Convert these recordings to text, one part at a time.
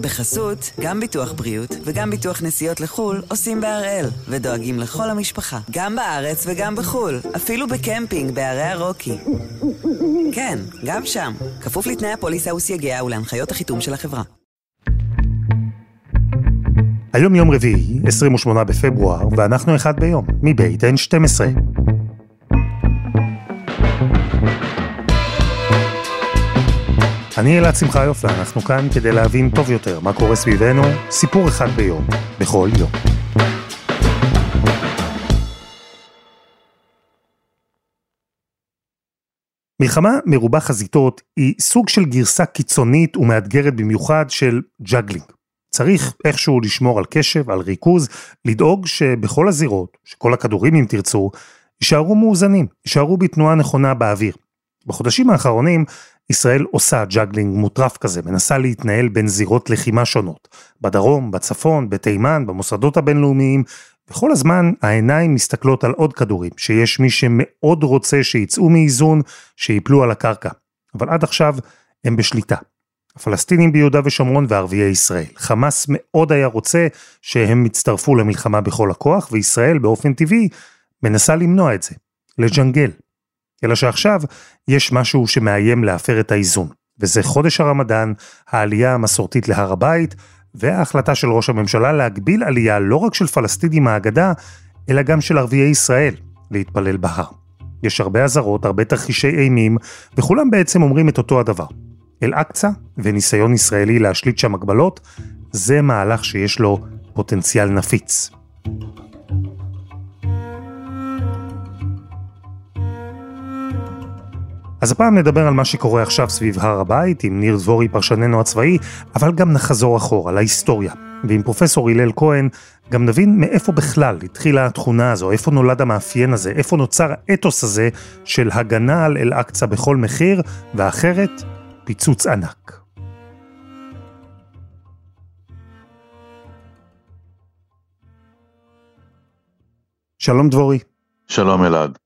בחסות, גם ביטוח בריאות וגם ביטוח נסיעות לחו"ל עושים בהראל, ודואגים לכל המשפחה, גם בארץ וגם בחו"ל, אפילו בקמפינג בערי הרוקי. כן, גם שם, כפוף לתנאי הפוליסה וסייגיה ולהנחיות החיתום של החברה. היום יום רביעי, 28 בפברואר, ואנחנו אחד ביום, מבית N12. אני אלעד שמחיוף ואנחנו כאן כדי להבין טוב יותר מה קורה סביבנו, סיפור אחד ביום, בכל יום. מלחמה מרובה חזיתות היא סוג של גרסה קיצונית ומאתגרת במיוחד של ג'אגלינג. צריך איכשהו לשמור על קשב, על ריכוז, לדאוג שבכל הזירות, שכל הכדורים אם תרצו, יישארו מאוזנים, יישארו בתנועה נכונה באוויר. בחודשים האחרונים ישראל עושה ג'אגלינג מטורף כזה, מנסה להתנהל בין זירות לחימה שונות. בדרום, בצפון, בתימן, במוסדות הבינלאומיים, וכל הזמן העיניים מסתכלות על עוד כדורים, שיש מי שמאוד רוצה שיצאו מאיזון, שיפלו על הקרקע. אבל עד עכשיו הם בשליטה. הפלסטינים ביהודה ושומרון וערביי ישראל. חמאס מאוד היה רוצה שהם יצטרפו למלחמה בכל הכוח, וישראל באופן טבעי מנסה למנוע את זה, לג'נגל. אלא שעכשיו יש משהו שמאיים להפר את האיזון, וזה חודש הרמדאן, העלייה המסורתית להר הבית, וההחלטה של ראש הממשלה להגביל עלייה לא רק של פלסטינים מהגדה, אלא גם של ערביי ישראל להתפלל בהר. יש הרבה אזהרות, הרבה תרחישי אימים, וכולם בעצם אומרים את אותו הדבר. אל-אקצא וניסיון ישראלי להשליט שם הגבלות, זה מהלך שיש לו פוטנציאל נפיץ. אז הפעם נדבר על מה שקורה עכשיו סביב הר הבית, עם ניר דבורי פרשננו הצבאי, אבל גם נחזור אחורה, להיסטוריה. ועם פרופסור הלל כהן, גם נבין מאיפה בכלל התחילה התכונה הזו, איפה נולד המאפיין הזה, איפה נוצר האתוס הזה של הגנה על אל-אקצא בכל מחיר, ואחרת, פיצוץ ענק. שלום דבורי. שלום אלעד.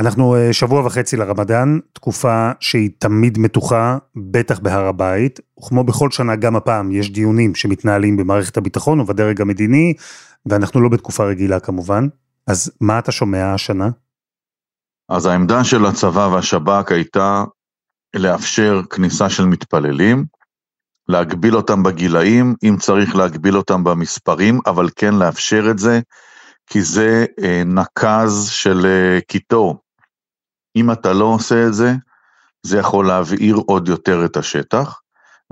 אנחנו אה, שבוע וחצי לרמדאן, תקופה שהיא תמיד מתוחה, בטח בהר הבית, וכמו בכל שנה גם הפעם יש דיונים שמתנהלים במערכת הביטחון ובדרג המדיני, ואנחנו לא בתקופה רגילה כמובן. אז מה אתה שומע השנה? אז העמדה של הצבא והשב"כ הייתה לאפשר כניסה של מתפללים, להגביל אותם בגילאים, אם צריך להגביל אותם במספרים, אבל כן לאפשר את זה, כי זה אה, נקז של אה, קיטור. אם אתה לא עושה את זה, זה יכול להבעיר עוד יותר את השטח,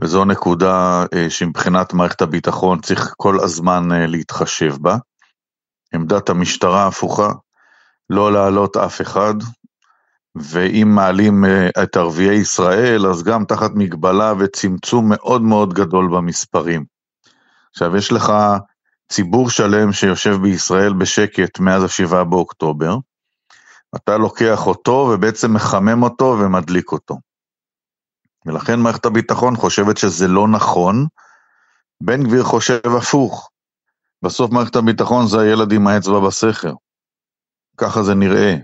וזו נקודה אה, שמבחינת מערכת הביטחון צריך כל הזמן אה, להתחשב בה. עמדת המשטרה הפוכה, לא להעלות אף אחד, ואם מעלים אה, את ערביי ישראל, אז גם תחת מגבלה וצמצום מאוד מאוד גדול במספרים. עכשיו, יש לך ציבור שלם שיושב בישראל בשקט מאז השבעה באוקטובר, אתה לוקח אותו ובעצם מחמם אותו ומדליק אותו. ולכן מערכת הביטחון חושבת שזה לא נכון, בן גביר חושב הפוך. בסוף מערכת הביטחון זה הילד עם האצבע בסכר. ככה זה נראה.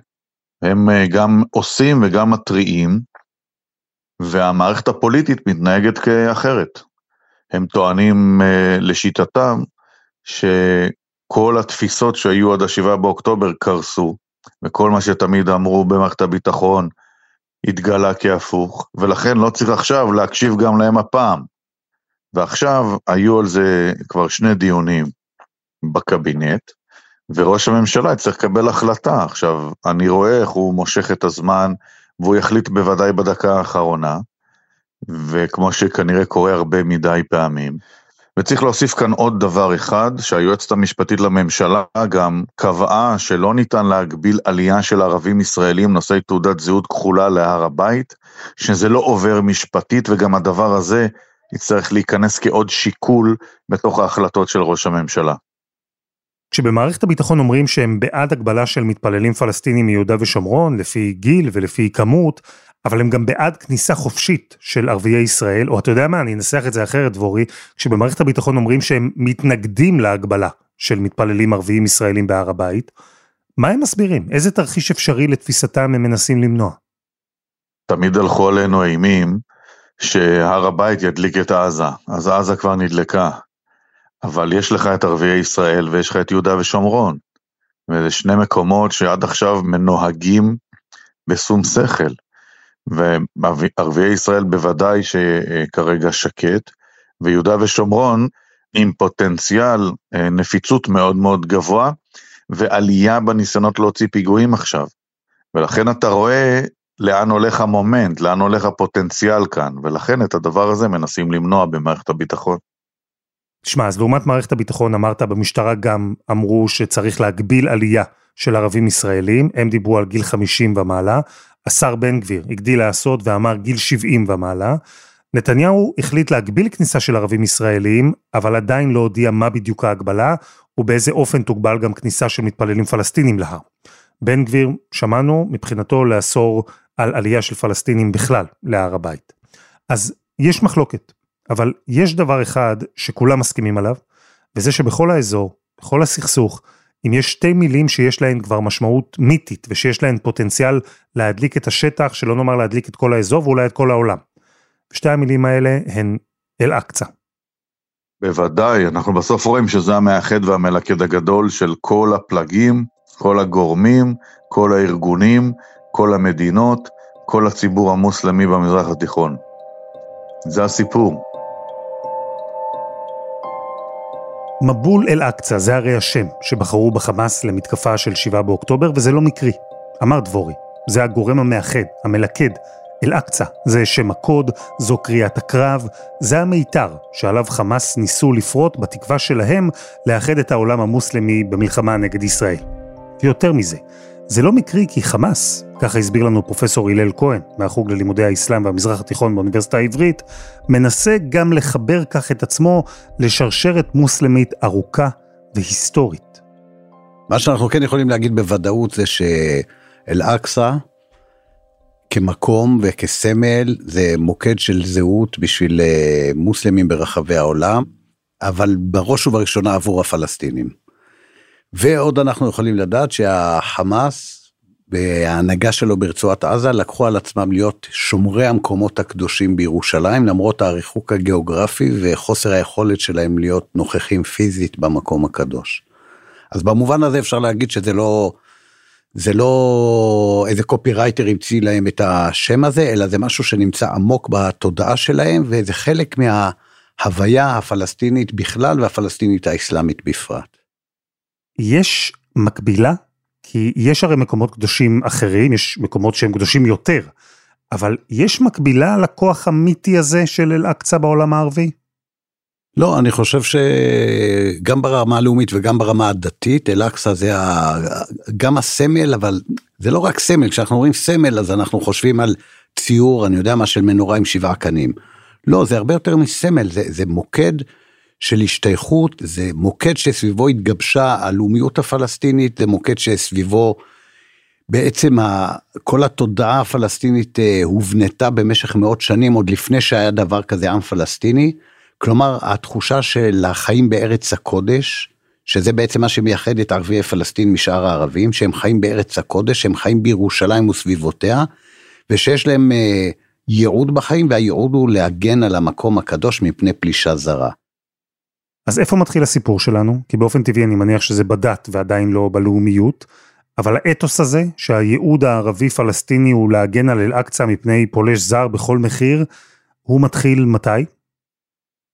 הם אה, גם עושים וגם מתריעים, והמערכת הפוליטית מתנהגת כאחרת. הם טוענים אה, לשיטתם שכל התפיסות שהיו עד השבעה באוקטובר קרסו, וכל מה שתמיד אמרו במערכת הביטחון התגלה כהפוך, ולכן לא צריך עכשיו להקשיב גם להם הפעם. ועכשיו היו על זה כבר שני דיונים בקבינט, וראש הממשלה יצטרך לקבל החלטה. עכשיו, אני רואה איך הוא מושך את הזמן, והוא יחליט בוודאי בדקה האחרונה, וכמו שכנראה קורה הרבה מדי פעמים. וצריך להוסיף כאן עוד דבר אחד, שהיועצת המשפטית לממשלה גם קבעה שלא ניתן להגביל עלייה של ערבים ישראלים נושאי תעודת זהות כחולה להר הבית, שזה לא עובר משפטית וגם הדבר הזה יצטרך להיכנס כעוד שיקול בתוך ההחלטות של ראש הממשלה. כשבמערכת הביטחון אומרים שהם בעד הגבלה של מתפללים פלסטינים מיהודה ושומרון, לפי גיל ולפי כמות, אבל הם גם בעד כניסה חופשית של ערביי ישראל, או אתה יודע מה, אני אנסח את זה אחרת דבורי, כשבמערכת הביטחון אומרים שהם מתנגדים להגבלה של מתפללים ערביים ישראלים בהר הבית, מה הם מסבירים? איזה תרחיש אפשרי לתפיסתם הם מנסים למנוע? תמיד הלכו עלינו אימים שהר הבית ידליק את עזה, אז עזה כבר נדלקה. אבל יש לך את ערביי ישראל ויש לך את יהודה ושומרון. וזה שני מקומות שעד עכשיו מנוהגים בשום שכל. וערביי ישראל בוודאי שכרגע שקט, ויהודה ושומרון עם פוטנציאל אה, נפיצות מאוד מאוד גבוה, ועלייה בניסיונות להוציא פיגועים עכשיו. ולכן אתה רואה לאן הולך המומנט, לאן הולך הפוטנציאל כאן, ולכן את הדבר הזה מנסים למנוע במערכת הביטחון. שמע, אז לעומת מערכת הביטחון אמרת, במשטרה גם אמרו שצריך להגביל עלייה של ערבים ישראלים, הם דיברו על גיל 50 ומעלה, השר בן גביר הגדיל לעשות ואמר גיל 70 ומעלה, נתניהו החליט להגביל כניסה של ערבים ישראלים, אבל עדיין לא הודיע מה בדיוק ההגבלה, ובאיזה אופן תוגבל גם כניסה של מתפללים פלסטינים להר. בן גביר, שמענו, מבחינתו לאסור על עלייה של פלסטינים בכלל להר הבית. אז יש מחלוקת, אבל יש דבר אחד שכולם מסכימים עליו, וזה שבכל האזור, בכל הסכסוך, אם יש שתי מילים שיש להן כבר משמעות מיתית, ושיש להן פוטנציאל להדליק את השטח, שלא נאמר להדליק את כל האזור ואולי את כל העולם. ושתי המילים האלה הן אל-אקצא. בוודאי, אנחנו בסוף רואים שזה המאחד והמלכד הגדול של כל הפלגים, כל הגורמים, כל הארגונים, כל המדינות, כל הציבור המוסלמי במזרח התיכון. זה הסיפור. מבול אל-אקצא זה הרי השם שבחרו בחמאס למתקפה של 7 באוקטובר, וזה לא מקרי. אמר דבורי, זה הגורם המאחד, המלכד. אל-אקצא זה שם הקוד, זו קריאת הקרב, זה המיתר שעליו חמאס ניסו לפרוט בתקווה שלהם לאחד את העולם המוסלמי במלחמה נגד ישראל. ויותר מזה, זה לא מקרי כי חמאס, ככה הסביר לנו פרופסור הלל כהן, מהחוג ללימודי האסלאם והמזרח התיכון באוניברסיטה העברית, מנסה גם לחבר כך את עצמו לשרשרת מוסלמית ארוכה והיסטורית. מה שאנחנו כן יכולים להגיד בוודאות זה שאל-אקצא כמקום וכסמל זה מוקד של זהות בשביל אה, מוסלמים ברחבי העולם, אבל בראש ובראשונה עבור הפלסטינים. ועוד אנחנו יכולים לדעת שהחמאס וההנהגה שלו ברצועת עזה לקחו על עצמם להיות שומרי המקומות הקדושים בירושלים למרות הריחוק הגיאוגרפי וחוסר היכולת שלהם להיות נוכחים פיזית במקום הקדוש. אז במובן הזה אפשר להגיד שזה לא זה לא איזה קופירייטר המציא להם את השם הזה אלא זה משהו שנמצא עמוק בתודעה שלהם וזה חלק מההוויה הפלסטינית בכלל והפלסטינית האסלאמית בפרט. יש מקבילה? כי יש הרי מקומות קדושים אחרים, יש מקומות שהם קדושים יותר, אבל יש מקבילה לכוח המיתי הזה של אל-אקצא בעולם הערבי? לא, אני חושב שגם ברמה הלאומית וגם ברמה הדתית, אל-אקצא זה ה... גם הסמל, אבל זה לא רק סמל, כשאנחנו אומרים סמל אז אנחנו חושבים על ציור, אני יודע מה, של מנורה עם שבעה קנים. לא, זה הרבה יותר מסמל, זה, זה מוקד של השתייכות, זה מוקד שסביבו התגבשה הלאומיות הפלסטינית, זה מוקד שסביבו בעצם כל התודעה הפלסטינית אה, הובנתה במשך מאות שנים, עוד לפני שהיה דבר כזה עם פלסטיני. כלומר, התחושה של החיים בארץ הקודש, שזה בעצם מה שמייחד את ערביי פלסטין משאר הערבים, שהם חיים בארץ הקודש, שהם חיים בירושלים וסביבותיה, ושיש להם אה, ייעוד בחיים, והייעוד הוא להגן על המקום הקדוש מפני פלישה זרה. אז איפה מתחיל הסיפור שלנו? כי באופן טבעי אני מניח שזה בדת ועדיין לא בלאומיות, אבל האתוס הזה, שהייעוד הערבי-פלסטיני הוא להגן על אל-אקצא מפני פולש זר בכל מחיר, הוא מתחיל מתי?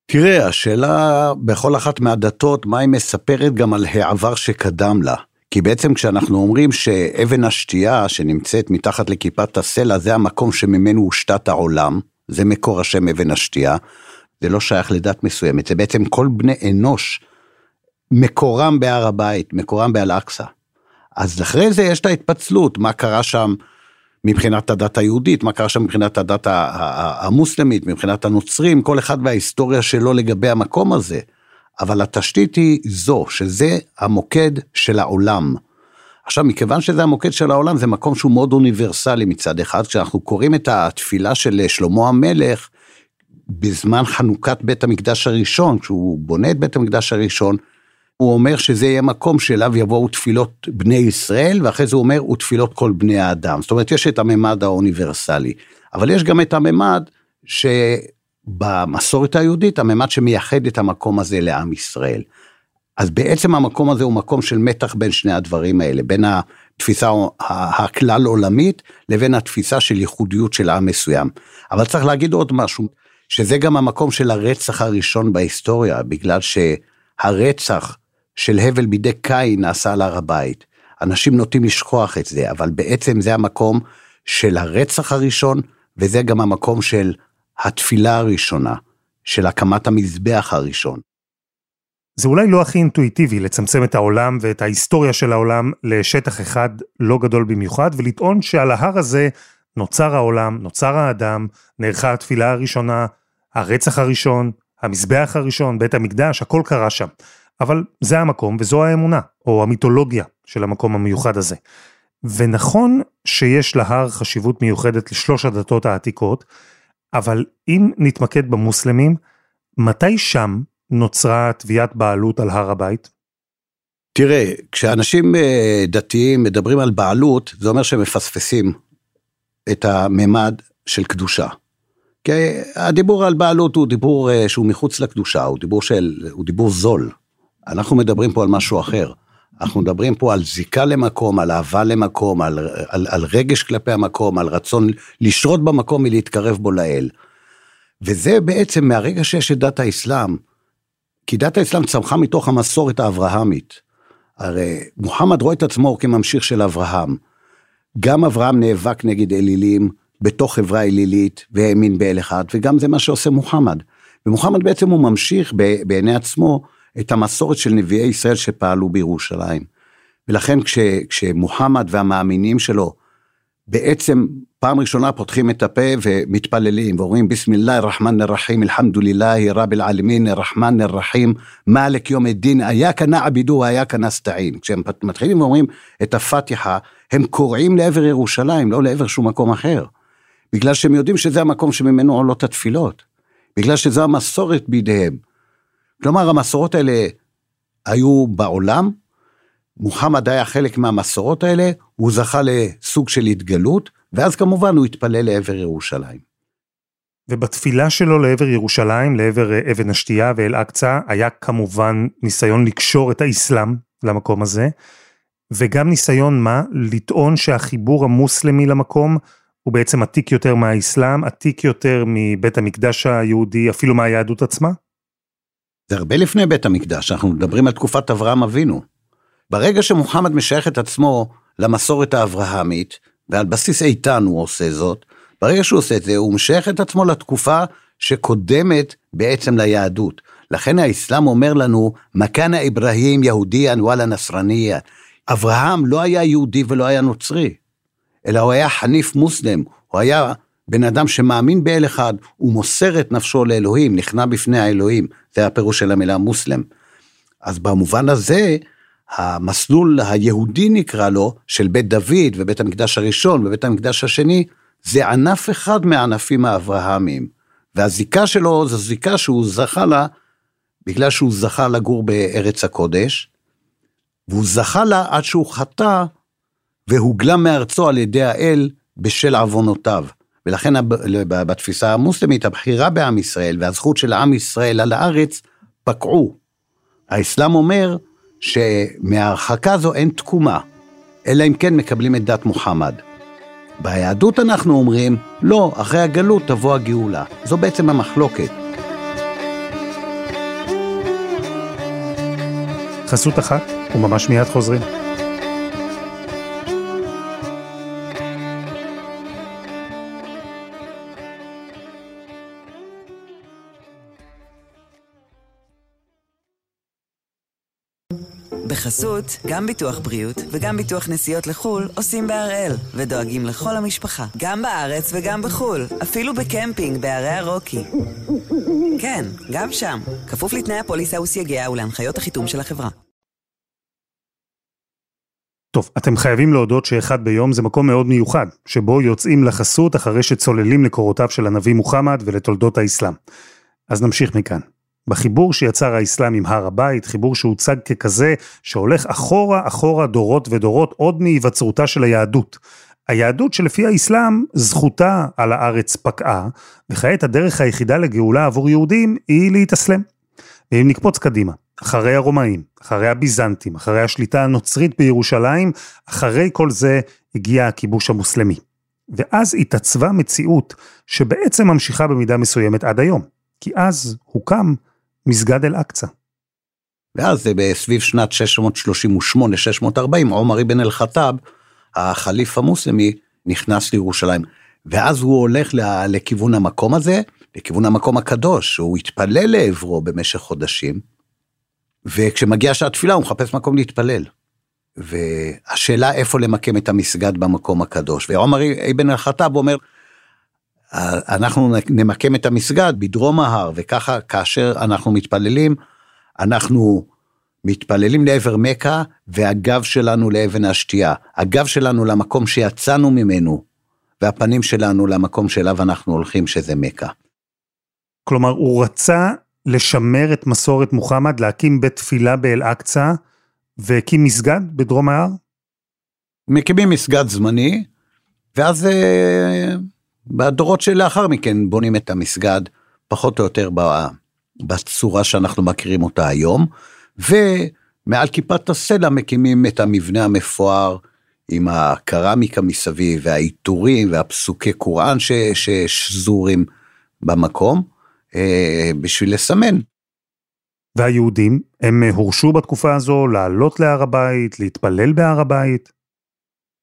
תראה, השאלה בכל אחת מהדתות, מה היא מספרת גם על העבר שקדם לה. כי בעצם כשאנחנו אומרים שאבן השתייה שנמצאת מתחת לכיפת הסלע זה המקום שממנו הושתת העולם, זה מקור השם אבן השתייה, זה לא שייך לדת מסוימת, זה בעצם כל בני אנוש, מקורם בהר הבית, מקורם באל-אקצא. אז אחרי זה יש את ההתפצלות, מה קרה שם מבחינת הדת היהודית, מה קרה שם מבחינת הדת המוסלמית, מבחינת הנוצרים, כל אחד וההיסטוריה שלו לגבי המקום הזה. אבל התשתית היא זו, שזה המוקד של העולם. עכשיו, מכיוון שזה המוקד של העולם, זה מקום שהוא מאוד אוניברסלי מצד אחד. כשאנחנו קוראים את התפילה של שלמה המלך, בזמן חנוכת בית המקדש הראשון, כשהוא בונה את בית המקדש הראשון, הוא אומר שזה יהיה מקום שאליו יבואו תפילות בני ישראל, ואחרי זה הוא אומר, ותפילות כל בני האדם. זאת אומרת, יש את הממד האוניברסלי. אבל יש גם את הממד שבמסורת היהודית הממד שמייחד את המקום הזה לעם ישראל. אז בעצם המקום הזה הוא מקום של מתח בין שני הדברים האלה, בין התפיסה הכלל עולמית לבין התפיסה של ייחודיות של עם מסוים. אבל צריך להגיד עוד משהו, שזה גם המקום של הרצח הראשון בהיסטוריה, בגלל שהרצח של הבל בידי קין נעשה על הר הבית. אנשים נוטים לשכוח את זה, אבל בעצם זה המקום של הרצח הראשון, וזה גם המקום של התפילה הראשונה, של הקמת המזבח הראשון. זה אולי לא הכי אינטואיטיבי לצמצם את העולם ואת ההיסטוריה של העולם לשטח אחד לא גדול במיוחד, ולטעון שעל ההר הזה נוצר העולם, נוצר האדם, נערכה התפילה הראשונה, הרצח הראשון, המזבח הראשון, בית המקדש, הכל קרה שם. אבל זה המקום וזו האמונה, או המיתולוגיה של המקום המיוחד הזה. ונכון שיש להר חשיבות מיוחדת לשלוש הדתות העתיקות, אבל אם נתמקד במוסלמים, מתי שם נוצרה תביעת בעלות על הר הבית? תראה, כשאנשים אה, דתיים מדברים על בעלות, זה אומר שהם מפספסים את הממד של קדושה. כי הדיבור על בעלות הוא דיבור אה, שהוא מחוץ לקדושה, הוא דיבור, של, הוא דיבור זול. אנחנו מדברים פה על משהו אחר. אנחנו מדברים פה על זיקה למקום, על אהבה למקום, על, על, על רגש כלפי המקום, על רצון לשרות במקום ולהתקרב בו לאל. וזה בעצם מהרגע שיש את דת האסלאם, כי דת האסלאם צמחה מתוך המסורת האברהמית. הרי מוחמד רואה את עצמו כממשיך של אברהם. גם אברהם נאבק נגד אלילים בתוך חברה אלילית והאמין באל אחד, וגם זה מה שעושה מוחמד. ומוחמד בעצם הוא ממשיך בעיני עצמו את המסורת של נביאי ישראל שפעלו בירושלים. ולכן כש, כשמוחמד והמאמינים שלו בעצם פעם ראשונה פותחים את הפה ומתפללים ואומרים ביסמילlah א-רחמן א-רחים אלחמדולילlah רב אל-עלמין א-רחמן א-רחים מאלק יום א-דין איאקה נעבדו איאקה נסתעין. כשהם מתחילים ואומרים את הפתיחה הם קוראים לעבר ירושלים לא לעבר שום מקום אחר. בגלל שהם יודעים שזה המקום שממנו עולות התפילות. בגלל שזו המסורת בידיהם. כלומר המסורות האלה היו בעולם, מוחמד היה חלק מהמסורות האלה, הוא זכה לסוג של התגלות, ואז כמובן הוא התפלל לעבר ירושלים. ובתפילה שלו לעבר ירושלים, לעבר אה, אבן השתייה ואל-אקצא, היה כמובן ניסיון לקשור את האסלאם למקום הזה, וגם ניסיון מה? לטעון שהחיבור המוסלמי למקום הוא בעצם עתיק יותר מהאסלאם, עתיק יותר מבית המקדש היהודי, אפילו מהיהדות עצמה? זה הרבה לפני בית המקדש, אנחנו מדברים על תקופת אברהם אבינו. ברגע שמוחמד משייך את עצמו למסורת האברהמית, ועל בסיס איתן הוא עושה זאת, ברגע שהוא עושה את זה, הוא משייך את עצמו לתקופה שקודמת בעצם ליהדות. לכן האסלאם אומר לנו, מכאנה אברהים יהודיאן וואלה נסרניה. אברהם לא היה יהודי ולא היה נוצרי, אלא הוא היה חניף מוסלם, הוא היה בן אדם שמאמין באל אחד, הוא מוסר את נפשו לאלוהים, נכנע בפני האלוהים, זה הפירוש של המילה מוסלם. אז במובן הזה, המסלול היהודי נקרא לו, של בית דוד ובית המקדש הראשון ובית המקדש השני, זה ענף אחד מהענפים האברהמיים. והזיקה שלו זו זיקה שהוא זכה לה, בגלל שהוא זכה לגור בארץ הקודש, והוא זכה לה עד שהוא חטא והוגלם מארצו על ידי האל בשל עוונותיו. ולכן בתפיסה המוסלמית הבחירה בעם ישראל והזכות של עם ישראל על הארץ פקעו. האסלאם אומר שמההרחקה הזו אין תקומה, אלא אם כן מקבלים את דת מוחמד. ביהדות אנחנו אומרים, לא, אחרי הגלות תבוא הגאולה. זו בעצם המחלוקת. חסות אחת, וממש מיד חוזרים. בחסות, גם ביטוח בריאות וגם ביטוח נסיעות לחו"ל עושים בהראל, ודואגים לכל המשפחה, גם בארץ וגם בחו"ל, אפילו בקמפינג בערי הרוקי. כן, גם שם, כפוף לתנאי הפוליסה וסייגיה ולהנחיות החיתום של החברה. טוב, אתם חייבים להודות שאחד ביום זה מקום מאוד מיוחד, שבו יוצאים לחסות אחרי שצוללים לקורותיו של הנביא מוחמד ולתולדות האסלאם. אז נמשיך מכאן. בחיבור שיצר האסלאם עם הר הבית, חיבור שהוצג ככזה שהולך אחורה אחורה דורות ודורות עוד מהיווצרותה של היהדות. היהדות שלפי האסלאם זכותה על הארץ פקעה, וכעת הדרך היחידה לגאולה עבור יהודים היא להתאסלם. ואם נקפוץ קדימה, אחרי הרומאים, אחרי הביזנטים, אחרי השליטה הנוצרית בירושלים, אחרי כל זה הגיע הכיבוש המוסלמי. ואז התעצבה מציאות שבעצם ממשיכה במידה מסוימת עד היום, כי אז הוקם מסגד אל-אקצא. ואז בסביב שנת 638-640 עומר אבן אל-חטאב, החליף המוסלמי, נכנס לירושלים. ואז הוא הולך לכיוון המקום הזה, לכיוון המקום הקדוש, הוא התפלל לעברו במשך חודשים, וכשמגיע שעת תפילה הוא מחפש מקום להתפלל. והשאלה איפה למקם את המסגד במקום הקדוש. ועומר אבן אל-חטאב אומר, אנחנו נמקם את המסגד בדרום ההר, וככה כאשר אנחנו מתפללים, אנחנו מתפללים לעבר מכה, והגב שלנו לאבן השתייה. הגב שלנו למקום שיצאנו ממנו, והפנים שלנו למקום שאליו אנחנו הולכים, שזה מכה. כלומר, הוא רצה לשמר את מסורת מוחמד, להקים בית תפילה באל-אקצא, והקים מסגד בדרום ההר? מקימים מסגד זמני, ואז אה, בדורות שלאחר מכן בונים את המסגד, פחות או יותר בצורה שאנחנו מכירים אותה היום, ומעל כיפת הסלע מקימים את המבנה המפואר עם הקרמיקה מסביב והעיטורים והפסוקי קוראן ששזורים במקום, אה, בשביל לסמן. והיהודים, הם הורשו בתקופה הזו לעלות להר הבית, להתפלל בהר הבית?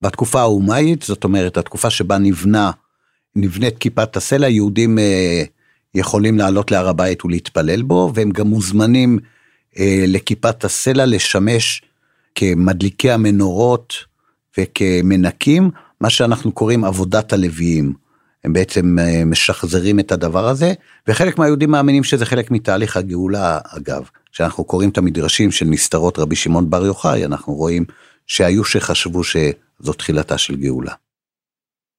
בתקופה האומאית, זאת אומרת, התקופה שבה נבנה, נבנית כיפת הסלע, יהודים אה, יכולים לעלות להר הבית ולהתפלל בו, והם גם מוזמנים אה, לכיפת הסלע לשמש כמדליקי המנורות וכמנקים, מה שאנחנו קוראים עבודת הלוויים. הם בעצם אה, משחזרים את הדבר הזה, וחלק מהיהודים מאמינים שזה חלק מתהליך הגאולה, אגב. כשאנחנו קוראים את המדרשים של נסתרות רבי שמעון בר יוחאי, אנחנו רואים שהיו שחשבו שזו תחילתה של גאולה.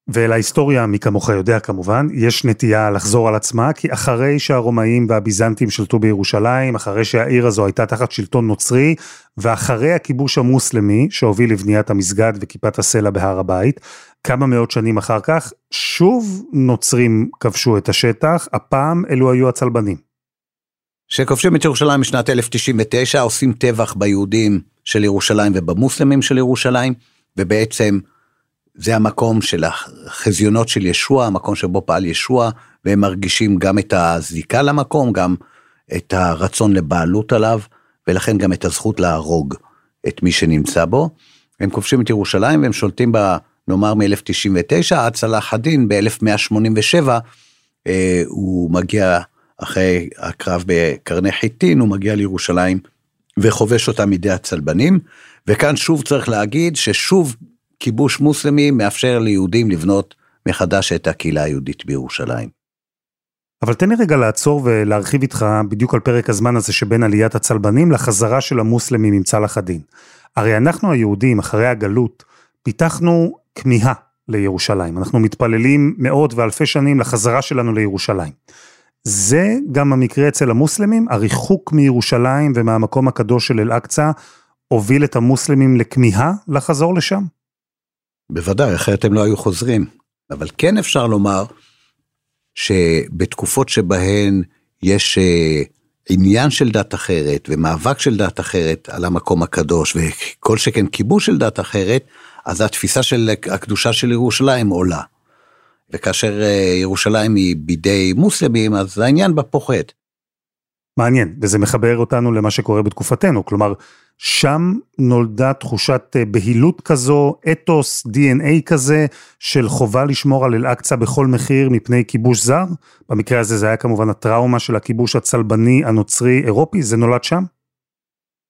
ולהיסטוריה, מי כמוך יודע כמובן, יש נטייה לחזור על עצמה, כי אחרי שהרומאים והביזנטים שלטו בירושלים, אחרי שהעיר הזו הייתה תחת שלטון נוצרי, ואחרי הכיבוש המוסלמי שהוביל לבניית המסגד וכיפת הסלע בהר הבית, כמה מאות שנים אחר כך, שוב נוצרים כבשו את השטח, הפעם אלו היו הצלבנים. כשכובשים את ירושלים בשנת 1099, עושים טבח ביהודים של ירושלים ובמוסלמים של ירושלים, ובעצם זה המקום של החזיונות של ישוע, המקום שבו פעל ישוע, והם מרגישים גם את הזיקה למקום, גם את הרצון לבעלות עליו, ולכן גם את הזכות להרוג את מי שנמצא בו. הם כובשים את ירושלים והם שולטים בה, נאמר מ-1099 עד צלאח א-דין ב-1187, אה, הוא מגיע אחרי הקרב בקרני חיטין, הוא מגיע לירושלים וחובש אותה מידי הצלבנים. וכאן שוב צריך להגיד ששוב כיבוש מוסלמי מאפשר ליהודים לבנות מחדש את הקהילה היהודית בירושלים. אבל תן לי רגע לעצור ולהרחיב איתך בדיוק על פרק הזמן הזה שבין עליית הצלבנים לחזרה של המוסלמים עם צלאח א-דין. הרי אנחנו היהודים, אחרי הגלות, פיתחנו כמיהה לירושלים. אנחנו מתפללים מאות ואלפי שנים לחזרה שלנו לירושלים. זה גם המקרה אצל המוסלמים, הריחוק מירושלים ומהמקום הקדוש של אל-אקצא הוביל את המוסלמים לכמיהה לחזור לשם? בוודאי, אחרת הם לא היו חוזרים. אבל כן אפשר לומר שבתקופות שבהן יש אה, עניין של דת אחרת ומאבק של דת אחרת על המקום הקדוש וכל שכן כיבוש של דת אחרת, אז התפיסה של הקדושה של ירושלים עולה. וכאשר אה, ירושלים היא בידי מוסלמים, אז העניין בה פוחת. מעניין, וזה מחבר אותנו למה שקורה בתקופתנו, כלומר, שם נולדה תחושת אה, בהילות כזו, אתוס, DNA כזה, של חובה לשמור על אל-אקצא בכל מחיר מפני כיבוש זר? במקרה הזה זה היה כמובן הטראומה של הכיבוש הצלבני הנוצרי אירופי, זה נולד שם?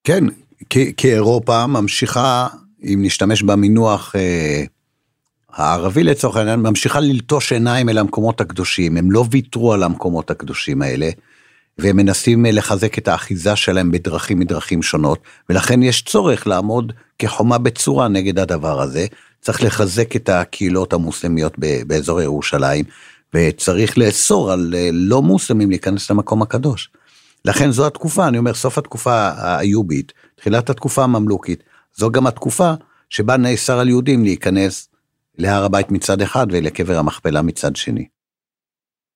כן, כי, כי אירופה ממשיכה, אם נשתמש במינוח אה, הערבי לצורך העניין, ממשיכה ללטוש עיניים אל המקומות הקדושים, הם לא ויתרו על המקומות הקדושים האלה. והם מנסים אה, לחזק את האחיזה שלהם בדרכים מדרכים שונות, ולכן יש צורך לעמוד כחומה בצורה נגד הדבר הזה. צריך לחזק את הקהילות המוסלמיות באזור ירושלים, וצריך לאסור על אה, לא מוסלמים להיכנס למקום הקדוש. לכן זו התקופה, אני אומר, סוף התקופה האיובית, תחילת התקופה הממלוכית, זו גם התקופה שבה נאסר על יהודים להיכנס להר הבית מצד אחד ולקבר המכפלה מצד שני.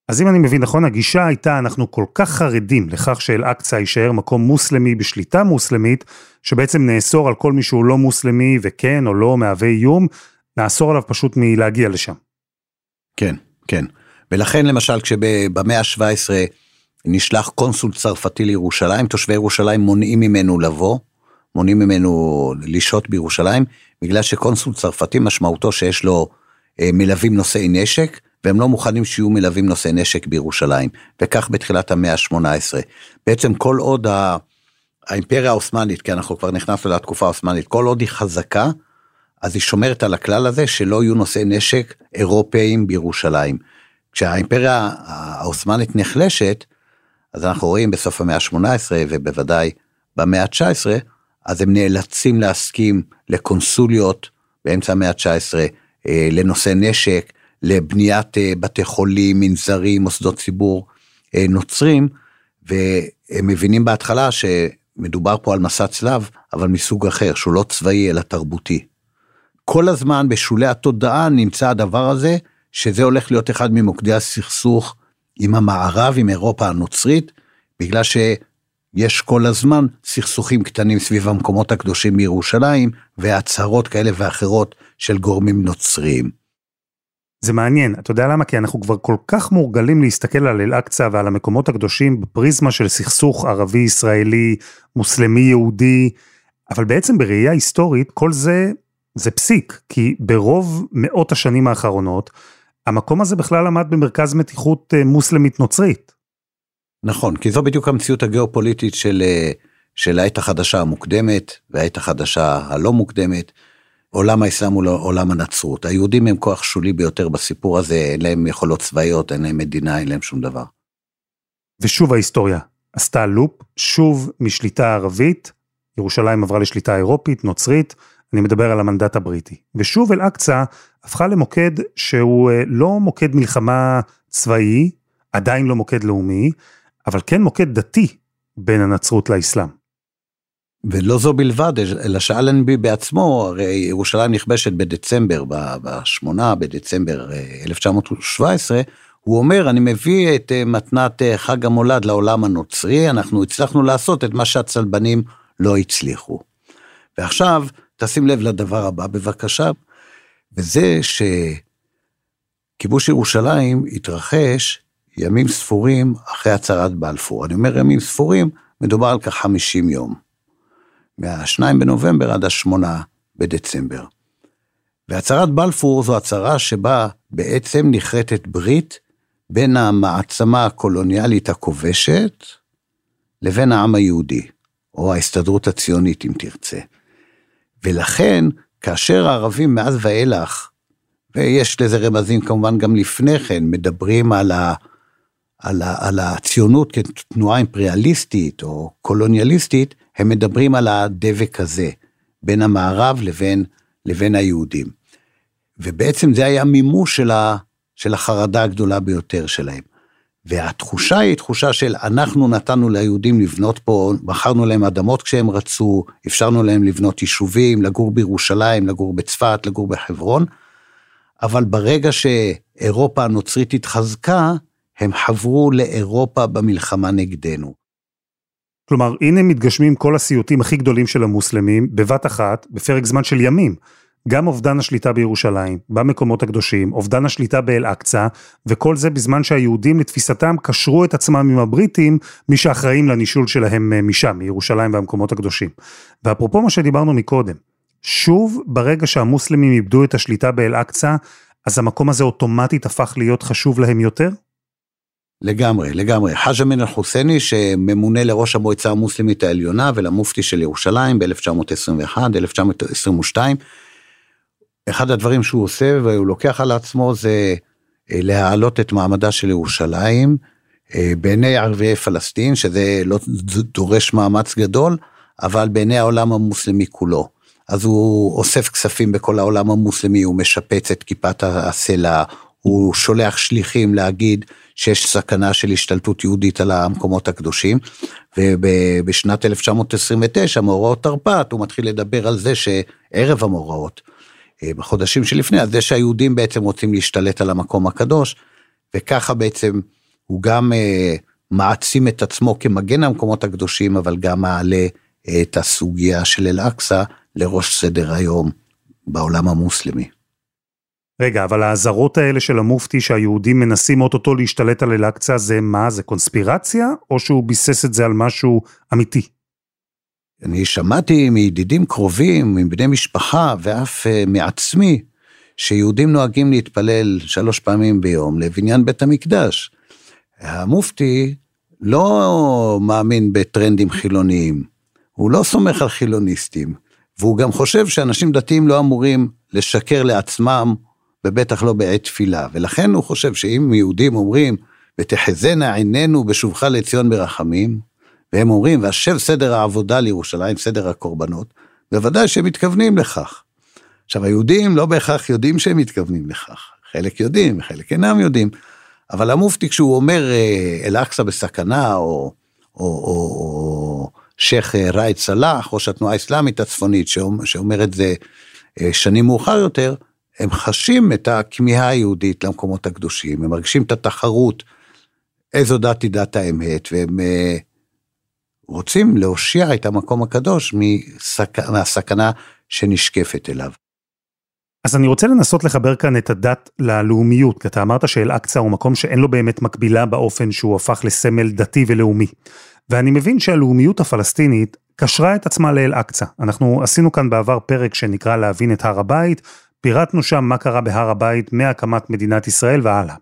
אז אם אני מבין נכון, הגישה הייתה, אנחנו כל כך חרדים לכך שאל-אקצא יישאר מקום מוסלמי בשליטה מוסלמית, שבעצם נאסור על כל מי שהוא לא מוסלמי וכן או לא מהווה איום, נאסור עליו פשוט מלהגיע לשם. כן, כן. ולכן למשל כשבמאה ה-17 נשלח קונסול צרפתי לירושלים, תושבי ירושלים מונעים ממנו לבוא, מונעים ממנו לשהות בירושלים, בגלל שקונסול צרפתי משמעותו שיש לו אה, מלווים נושאי נשק, והם לא מוכנים שיהיו מלווים נושאי נשק בירושלים, וכך בתחילת המאה ה-18. בעצם כל עוד ה... האימפריה העות'מאנית, כי אנחנו כבר נכנסנו לתקופה העות'מאנית, כל עוד היא חזקה, אז היא שומרת על הכלל הזה שלא יהיו נושאי נשק אירופאים בירושלים. כשהאימפריה העות'מאנית נחלשת, אז אנחנו רואים בסוף המאה ה-18 ובוודאי במאה ה-19, אז הם נאלצים להסכים לקונסוליות באמצע המאה ה-19, אה, לנושא נשק, לבניית אה, בתי חולים, מנזרים, מוסדות ציבור אה, נוצרים, והם מבינים בהתחלה שמדובר פה על מסע צלב, אבל מסוג אחר, שהוא לא צבאי אלא תרבותי. כל הזמן בשולי התודעה נמצא הדבר הזה, שזה הולך להיות אחד ממוקדי הסכסוך עם המערב, עם אירופה הנוצרית, בגלל שיש כל הזמן סכסוכים קטנים סביב המקומות הקדושים בירושלים, והצהרות כאלה ואחרות של גורמים נוצריים. זה מעניין, אתה יודע למה? כי אנחנו כבר כל כך מורגלים להסתכל על אל-אקצא ועל המקומות הקדושים בפריזמה של סכסוך ערבי-ישראלי, מוסלמי-יהודי, אבל בעצם בראייה היסטורית כל זה, זה פסיק, כי ברוב מאות השנים האחרונות, המקום הזה בכלל עמד במרכז מתיחות אה, מוסלמית נוצרית. נכון, כי זו בדיוק המציאות הגיאופוליטית של, אה, של העת החדשה המוקדמת והעת החדשה הלא מוקדמת. עולם האסלאם הוא לא עולם הנצרות. היהודים הם כוח שולי ביותר בסיפור הזה, אין להם יכולות צבאיות, אין להם מדינה, אין להם שום דבר. ושוב ההיסטוריה עשתה לופ, שוב משליטה ערבית, ירושלים עברה לשליטה אירופית, נוצרית, אני מדבר על המנדט הבריטי. ושוב אל-אקצא הפכה למוקד שהוא אה, לא מוקד מלחמה צבאי, עדיין לא מוקד לאומי, אבל כן מוקד דתי בין הנצרות לאסלאם. ולא זו בלבד, אלא שאלנבי בעצמו, הרי ירושלים נכבשת בדצמבר, ב-8 בדצמבר 1917, אה, הוא אומר, אני מביא את אה, מתנת אה, חג המולד לעולם הנוצרי, אנחנו הצלחנו לעשות את מה שהצלבנים לא הצליחו. ועכשיו, תשים לב לדבר הבא בבקשה, וזה שכיבוש ירושלים התרחש ימים ספורים אחרי הצהרת בלפור. אני אומר ימים ספורים, מדובר על כ-50 יום. מה-2 בנובמבר עד ה-8 בדצמבר. והצהרת בלפור זו הצהרה שבה בעצם נכרתת ברית בין המעצמה הקולוניאלית הכובשת לבין העם היהודי, או ההסתדרות הציונית אם תרצה. ולכן, כאשר הערבים מאז ואילך, ויש לזה רמזים כמובן גם לפני כן, מדברים על, ה, על, ה, על הציונות כתנועה אימפריאליסטית או קולוניאליסטית, הם מדברים על הדבק הזה, בין המערב לבין, לבין היהודים. ובעצם זה היה מימוש של, ה, של החרדה הגדולה ביותר שלהם. והתחושה היא תחושה של אנחנו נתנו ליהודים לבנות פה, מכרנו להם אדמות כשהם רצו, אפשרנו להם לבנות יישובים, לגור בירושלים, לגור בצפת, לגור בחברון, אבל ברגע שאירופה הנוצרית התחזקה, הם חברו לאירופה במלחמה נגדנו. כלומר, הנה מתגשמים כל הסיוטים הכי גדולים של המוסלמים, בבת אחת, בפרק זמן של ימים. גם אובדן השליטה בירושלים, במקומות הקדושים, אובדן השליטה באל-אקצא, וכל זה בזמן שהיהודים לתפיסתם קשרו את עצמם עם הבריטים, מי שאחראים לנישול שלהם אה, משם, מירושלים והמקומות הקדושים. ואפרופו מה שדיברנו מקודם, שוב, ברגע שהמוסלמים איבדו את השליטה באל-אקצא, אז המקום הזה אוטומטית הפך להיות חשוב להם יותר? לגמרי, לגמרי. חאג' אמין אל-חוסייני, שממונה לראש המועצה המוסלמית העליונה ולמופתי של ירושלים ב-1921, 1922, אחד הדברים שהוא עושה והוא לוקח על עצמו זה אה, להעלות את מעמדה של ירושלים אה, בעיני ערביי פלסטין, שזה לא דורש מאמץ גדול, אבל בעיני העולם המוסלמי כולו. אז הוא אוסף כספים בכל העולם המוסלמי, הוא משפץ את כיפת הסלע, הוא שולח שליחים להגיד שיש סכנה של השתלטות יהודית על המקומות הקדושים, ובשנת 1929, מאורעות תרפ"ט, הוא מתחיל לדבר על זה שערב המאורעות, בחודשים שלפני, אז זה שהיהודים בעצם רוצים להשתלט על המקום הקדוש, וככה בעצם הוא גם אה, מעצים את עצמו כמגן המקומות הקדושים, אבל גם מעלה את הסוגיה של אל-אקצא לראש סדר היום בעולם המוסלמי. רגע, אבל האזהרות האלה של המופתי שהיהודים מנסים אוטוטו להשתלט על אל-אקצא זה מה? זה קונספירציה? או שהוא ביסס את זה על משהו אמיתי? אני שמעתי מידידים קרובים, מבני משפחה ואף uh, מעצמי, שיהודים נוהגים להתפלל שלוש פעמים ביום לבניין בית המקדש. המופתי לא מאמין בטרנדים חילוניים, הוא לא סומך על חילוניסטים, והוא גם חושב שאנשים דתיים לא אמורים לשקר לעצמם, ובטח לא בעת תפילה, ולכן הוא חושב שאם יהודים אומרים, ותחזינה עינינו בשובך לציון ברחמים, והם אומרים, והשב סדר העבודה לירושלים, סדר הקורבנות, בוודאי שהם מתכוונים לכך. עכשיו, היהודים לא בהכרח יודעים שהם מתכוונים לכך. חלק יודעים, חלק אינם יודעים. אבל המופתי, כשהוא אומר אה, אל-אקצא בסכנה, או, או, או, או שייח' ראאד סלאח, ראש התנועה האסלאמית הצפונית, שאומר את זה אה, שנים מאוחר יותר, הם חשים את הכמיהה היהודית למקומות הקדושים, הם מרגישים את התחרות, איזו דת היא דת האמת, והם אה, רוצים להושיע את המקום הקדוש מסק... מהסכנה שנשקפת אליו. אז אני רוצה לנסות לחבר כאן את הדת ללאומיות, כי אתה אמרת שאל-אקצא הוא מקום שאין לו באמת מקבילה באופן שהוא הפך לסמל דתי ולאומי. ואני מבין שהלאומיות הפלסטינית קשרה את עצמה לאל-אקצא. אנחנו עשינו כאן בעבר פרק שנקרא להבין את הר הבית, פירטנו שם מה קרה בהר הבית מהקמת מדינת ישראל והלאה.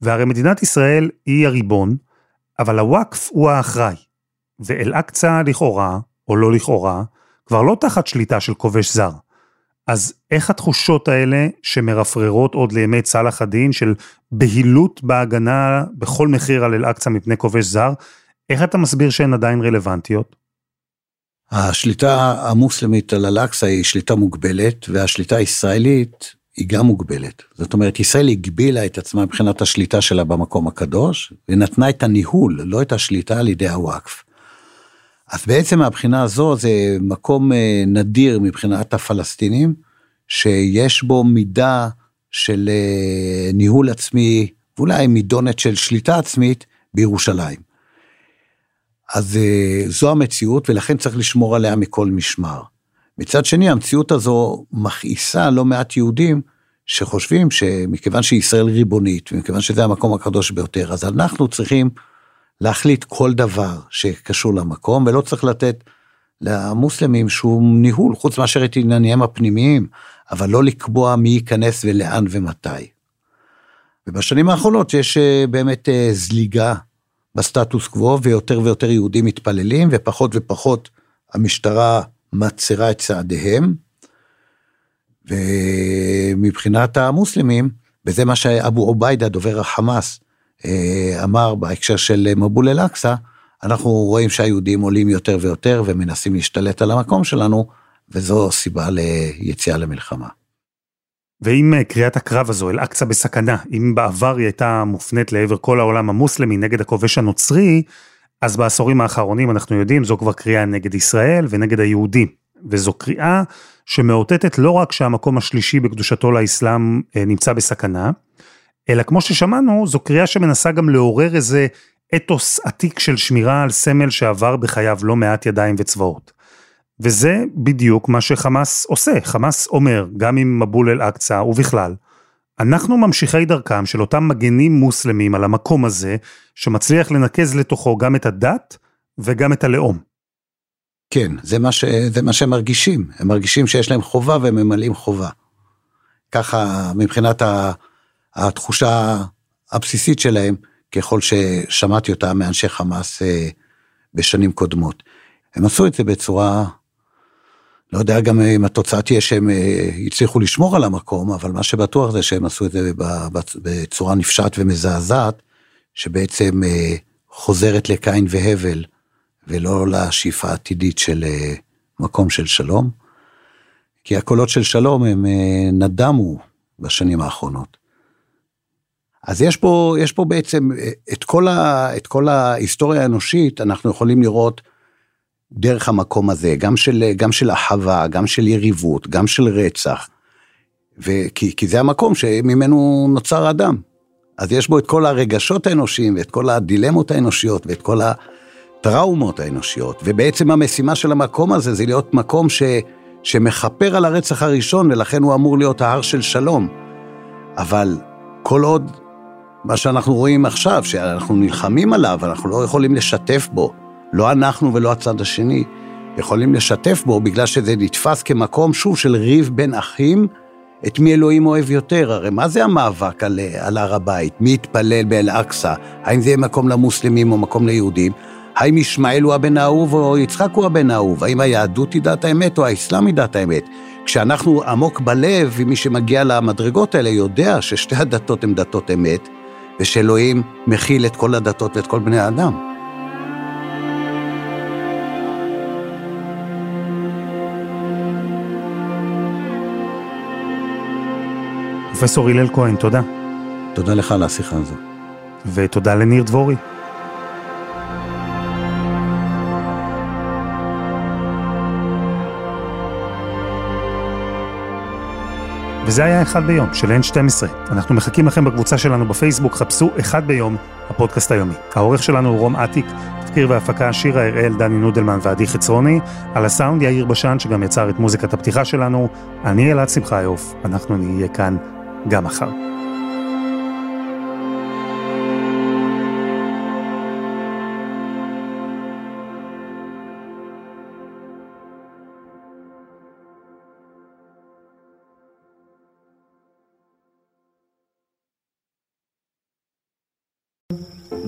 והרי מדינת ישראל היא הריבון, אבל הוואקף הוא האחראי. ואל-אקצא לכאורה, או לא לכאורה, כבר לא תחת שליטה של כובש זר. אז איך התחושות האלה שמרפררות עוד לימי צלאח א-דין של בהילות בהגנה בכל מחיר על אל-אקצא מפני כובש זר, איך אתה מסביר שהן עדיין רלוונטיות? השליטה המוסלמית על אל-אקצא היא שליטה מוגבלת, והשליטה הישראלית היא גם מוגבלת. זאת אומרת, ישראל הגבילה את עצמה מבחינת השליטה שלה במקום הקדוש, ונתנה את הניהול, לא את השליטה על ידי הוואקף. אז בעצם מהבחינה הזו זה מקום אה, נדיר מבחינת הפלסטינים, שיש בו מידה של אה, ניהול עצמי, ואולי מידונת של שליטה עצמית בירושלים. אז אה, זו המציאות ולכן צריך לשמור עליה מכל משמר. מצד שני המציאות הזו מכעיסה לא מעט יהודים שחושבים שמכיוון שישראל ריבונית ומכיוון שזה המקום הקדוש ביותר אז אנחנו צריכים להחליט כל דבר שקשור למקום ולא צריך לתת למוסלמים שום ניהול חוץ מאשר את ענייניהם הפנימיים אבל לא לקבוע מי ייכנס ולאן ומתי. ובשנים האחרונות יש אה, באמת אה, זליגה בסטטוס קוו ויותר ויותר יהודים מתפללים ופחות ופחות המשטרה מצרה את צעדיהם. ומבחינת המוסלמים, וזה מה שאבו עוביידה, דובר החמאס, אה, אמר בהקשר של מבול אל-אקצא, אנחנו רואים שהיהודים עולים יותר ויותר ומנסים להשתלט על המקום שלנו, וזו סיבה ליציאה למלחמה. ואם אה, קריאת הקרב הזו, אל-אקצא בסכנה, אם בעבר היא הייתה מופנית לעבר כל העולם המוסלמי נגד הכובש הנוצרי, אז בעשורים האחרונים אנחנו יודעים, זו כבר קריאה נגד ישראל ונגד היהודים. וזו קריאה שמאותתת לא רק שהמקום השלישי בקדושתו לאסלאם אה, נמצא בסכנה, אלא כמו ששמענו, זו קריאה שמנסה גם לעורר איזה אתוס עתיק של שמירה על סמל שעבר בחייו לא מעט ידיים וצבאות. וזה בדיוק מה שחמאס עושה. חמאס אומר, גם עם מבול אל-אקצא ובכלל, אנחנו ממשיכי דרכם של אותם מגנים מוסלמים על המקום הזה, שמצליח לנקז לתוכו גם את הדת וגם את הלאום. כן, זה מה, ש... זה מה שהם מרגישים. הם מרגישים שיש להם חובה והם ממלאים חובה. ככה מבחינת התחושה הבסיסית שלהם, ככל ששמעתי אותה מאנשי חמאס אה, בשנים קודמות. הם עשו את זה בצורה לא יודע גם אם התוצאה תהיה שהם אה, הצליחו לשמור על המקום, אבל מה שבטוח זה שהם עשו את זה בצורה נפשעת ומזעזעת, שבעצם אה, חוזרת לקין והבל, ולא לשאיפה העתידית של אה, מקום של שלום. כי הקולות של שלום הם נדמו בשנים האחרונות. אז יש פה, יש פה בעצם את כל, ה, את כל ההיסטוריה האנושית, אנחנו יכולים לראות דרך המקום הזה, גם של, גם של אחווה, גם של יריבות, גם של רצח. וכי, כי זה המקום שממנו נוצר האדם. אז יש בו את כל הרגשות האנושיים ואת כל הדילמות האנושיות ואת כל הטראומות האנושיות. ובעצם המשימה של המקום הזה זה להיות מקום ש, שמכפר על הרצח הראשון, ולכן הוא אמור להיות ההר של שלום. אבל כל עוד מה שאנחנו רואים עכשיו, שאנחנו נלחמים עליו, אנחנו לא יכולים לשתף בו, לא אנחנו ולא הצד השני, יכולים לשתף בו בגלל שזה נתפס כמקום, שוב, של ריב בין אחים, את מי אלוהים אוהב יותר. הרי מה זה המאבק על, על הר הבית? מי יתפלל באל-אקצא? האם זה יהיה מקום למוסלמים או מקום ליהודים? האם ישמעאל הוא הבן האהוב או יצחק הוא הבן האהוב? האם היהדות היא דת האמת או האסלאם היא דת האמת? כשאנחנו עמוק בלב, ומי שמגיע למדרגות האלה יודע ששתי הדתות הן דתות אמת, ושאלוהים מכיל את כל הדתות ואת כל בני האדם. פרופסור הלל כהן, תודה. תודה לך על השיחה הזו. ותודה לניר דבורי. וזה היה אחד ביום של N12. אנחנו מחכים לכם בקבוצה שלנו בפייסבוק, חפשו אחד ביום, הפודקאסט היומי. העורך שלנו הוא רום אטיק, תחקיר והפקה שירה הראל, דני נודלמן ועדי חצרוני, על הסאונד יאיר בשן שגם יצר את מוזיקת הפתיחה שלנו. אני אלעד שמחיוף, אנחנו נהיה כאן גם מחר.